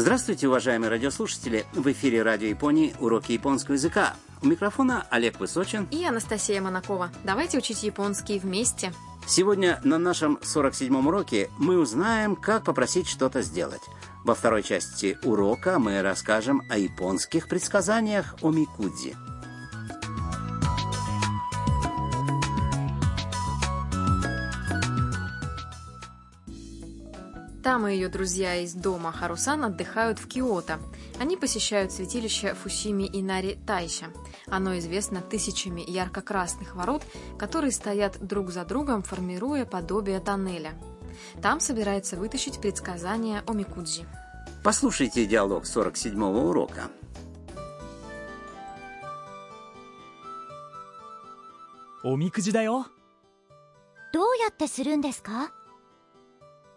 Здравствуйте, уважаемые радиослушатели! В эфире Радио Японии «Уроки японского языка». У микрофона Олег Высочин и Анастасия Монакова. Давайте учить японский вместе. Сегодня на нашем 47-м уроке мы узнаем, как попросить что-то сделать. Во второй части урока мы расскажем о японских предсказаниях о Микудзи. Там и ее друзья из дома Харусан отдыхают в Киото. Они посещают святилище Фусими Инари Тайша. Оно известно тысячами ярко-красных ворот, которые стоят друг за другом, формируя подобие тоннеля. Там собирается вытащить предсказания о Микудзи. Послушайте диалог 47-го урока. おみくじだよどうやってするんですか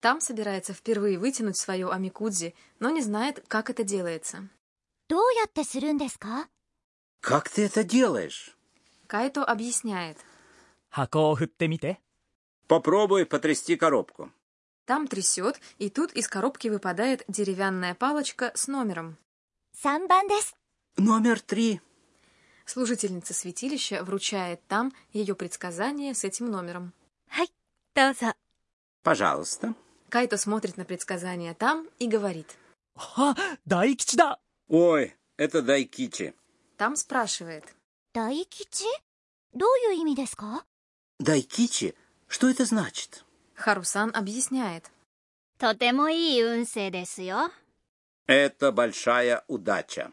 Там собирается впервые вытянуть свое амикудзи, но не знает, как это делается. Как ты это делаешь? Кайто объясняет. Попробуй потрясти коробку. Там трясет, и тут из коробки выпадает деревянная палочка с номером. Номер три. Служительница святилища вручает там ее предсказание с этим номером. Пожалуйста. Кайто смотрит на предсказание там и говорит. «Ха! Дайкичи да!» «Ой, это Дайкичи!» Там спрашивает. «Дайкичи? Дою ими деска?» «Дайкичи? Что это значит?» Харусан объясняет. «Тотемо «Это большая удача!»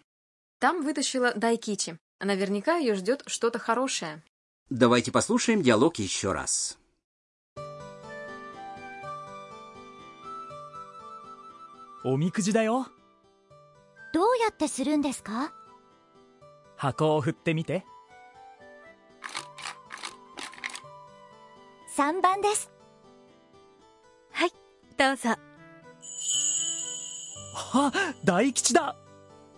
Там вытащила Дайкичи. Наверняка ее ждет что-то хорошее. Давайте послушаем диалог еще раз. おみくじだよ。どうやってするんですか？箱を振ってみて。3番です。はいどうぞ。あ大吉だ。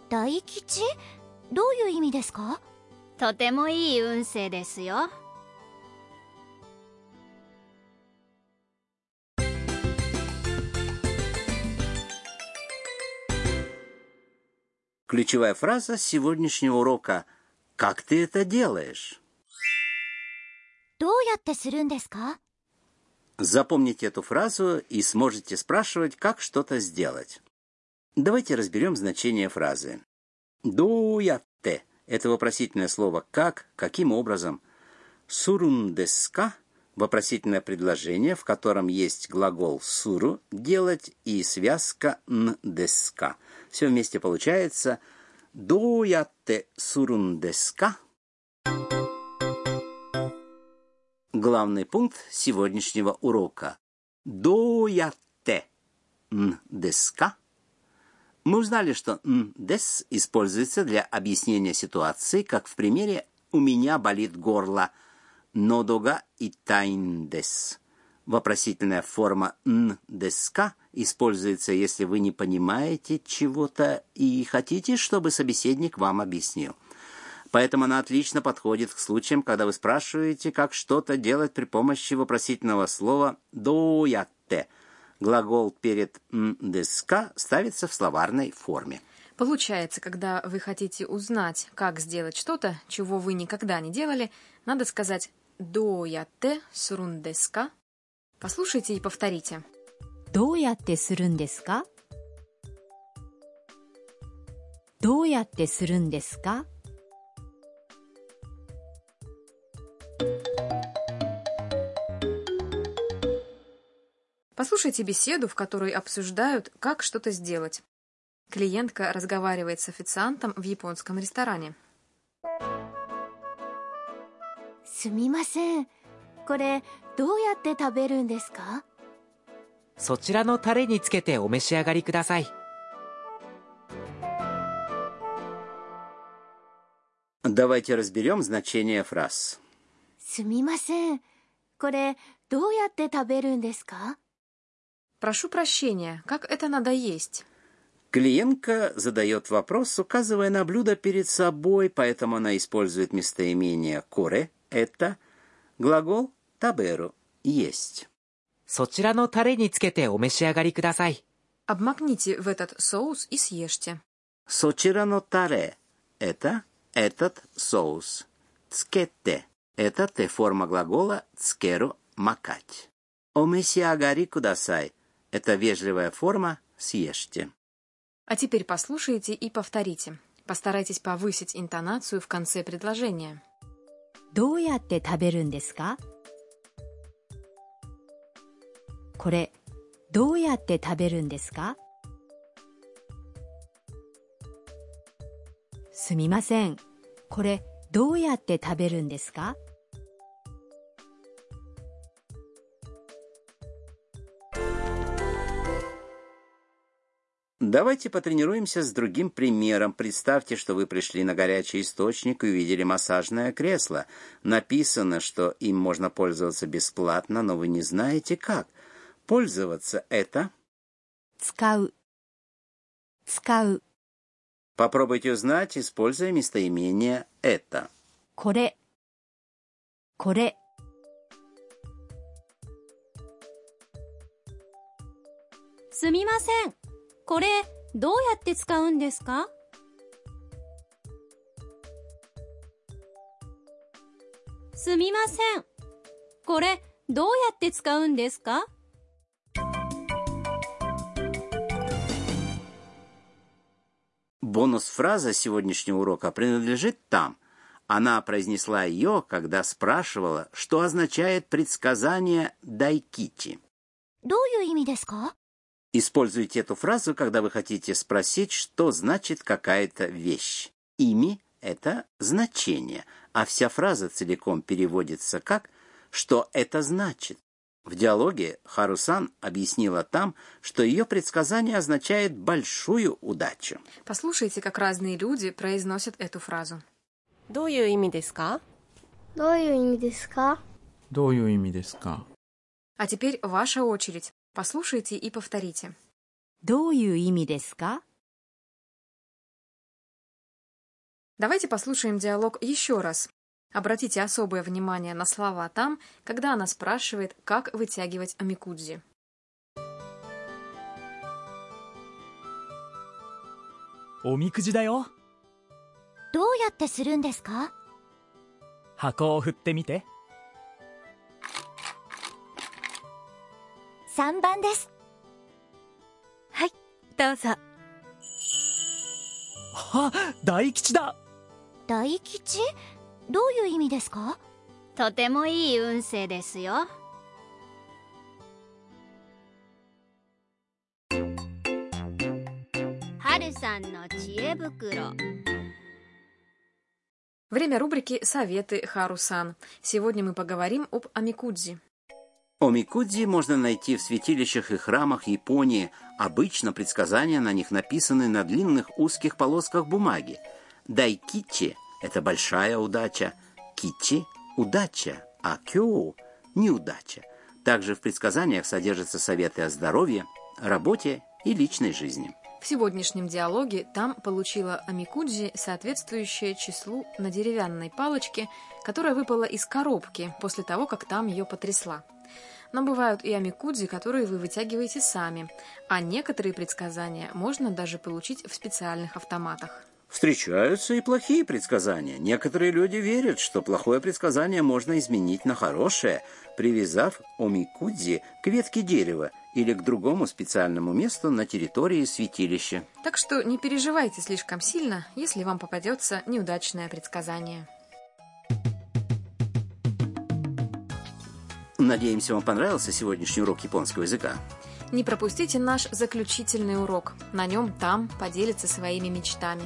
大吉？どういう意味ですか？とてもいい運勢ですよ Ключевая фраза сегодняшнего урока «Как ты это делаешь?» Запомните эту фразу и сможете спрашивать, как что-то сделать. Давайте разберем значение фразы. «Дуятте» — это вопросительное слово «как», «каким образом». Сурундеска вопросительное предложение, в котором есть глагол «суру» — «делать» и связка «ндеска». Все вместе получается «дуятте сурундеска» главный пункт сегодняшнего урока. Доятте ндеска. Мы узнали, что ндес используется для объяснения ситуации, как в примере «у меня болит горло» нодога и тайндес. Вопросительная форма ндеска используется, если вы не понимаете чего-то и хотите, чтобы собеседник вам объяснил. Поэтому она отлично подходит к случаям, когда вы спрашиваете, как что-то делать при помощи вопросительного слова «доятте». Глагол перед «ндеска» ставится в словарной форме. Получается, когда вы хотите узнать, как сделать что-то, чего вы никогда не делали, надо сказать доуятте сурун деска? Послушайте и повторите. Доуятте сурун деска? Доуятте сурун деска? Послушайте беседу, в которой обсуждают, как что-то сделать. Клиентка разговаривает с официантом в японском ресторане. すみませんこれどうやって食べるんですかそちらのタレにつけてお召し上がりくださいすみませんこれどうやって食べるんですか Прошу прощения, как это надо есть? Клиентка задает вопрос, указывая на блюдо перед собой, поэтому она использует местоимение «коре», это глагол «таберу» — «есть». そちらのタレにつけてお召し上がりください。 Обмакните в этот соус и съешьте. Сочирано таре – это этот соус. Цкете – это Т-форма глагола цкеру – макать. Омесиагари кудасай – это вежливая форма съешьте. А теперь послушайте и повторите. Постарайтесь повысить интонацию в конце предложения. どうやって食べるんですか？これ、どうやって食べるんですか？すみません。これ、どうやって食べるんですか？Давайте потренируемся с другим примером. Представьте, что вы пришли на горячий источник и увидели массажное кресло. Написано, что им можно пользоваться бесплатно, но вы не знаете как. Пользоваться это... Скау. Скау. Попробуйте узнать, используя местоимение «это». Коре. Коре. Сумимасен. これ、どうやって使うんですかすみません。これ、どうやって使うんですか Бонус-фраза сегодняшнего урока принадлежит там. Она произнесла ее, когда спрашивала, что означает предсказание дайкити. どういう意味ですか Используйте эту фразу, когда вы хотите спросить, что значит какая-то вещь. Ими – это значение, а вся фраза целиком переводится как «что это значит». В диалоге Харусан объяснила там, что ее предсказание означает большую удачу. Послушайте, как разные люди произносят эту фразу. Дою ю ими деска? Дою ю ими деска? До ими деска? А теперь ваша очередь. Послушайте и повторите. どういう意味ですか Давайте послушаем диалог еще раз. Обратите особое внимание на слова там, когда она спрашивает, как вытягивать амикудзи. おみくじだよどうやってするんですか箱を振ってみて 3番です。はい、どうぞ。あ大吉だ大吉どういう意味ですかとてもいい運勢ですよ。 春さんの知恵袋 Время рубрики «Советы Харусан». Сегодня мы поговорим об амикудзи. Омикудзи можно найти в святилищах и храмах Японии. Обычно предсказания на них написаны на длинных узких полосках бумаги. Дайкичи – это большая удача, кичи – удача, а кёу – неудача. Также в предсказаниях содержатся советы о здоровье, работе и личной жизни. В сегодняшнем диалоге там получила амикудзи, соответствующее числу на деревянной палочке, которая выпала из коробки после того, как там ее потрясла. Но бывают и амикудзи, которые вы вытягиваете сами, а некоторые предсказания можно даже получить в специальных автоматах. Встречаются и плохие предсказания. Некоторые люди верят, что плохое предсказание можно изменить на хорошее, привязав омикудзи к ветке дерева или к другому специальному месту на территории святилища. Так что не переживайте слишком сильно, если вам попадется неудачное предсказание. Надеемся, вам понравился сегодняшний урок японского языка. Не пропустите наш заключительный урок. На нем там поделится своими мечтами.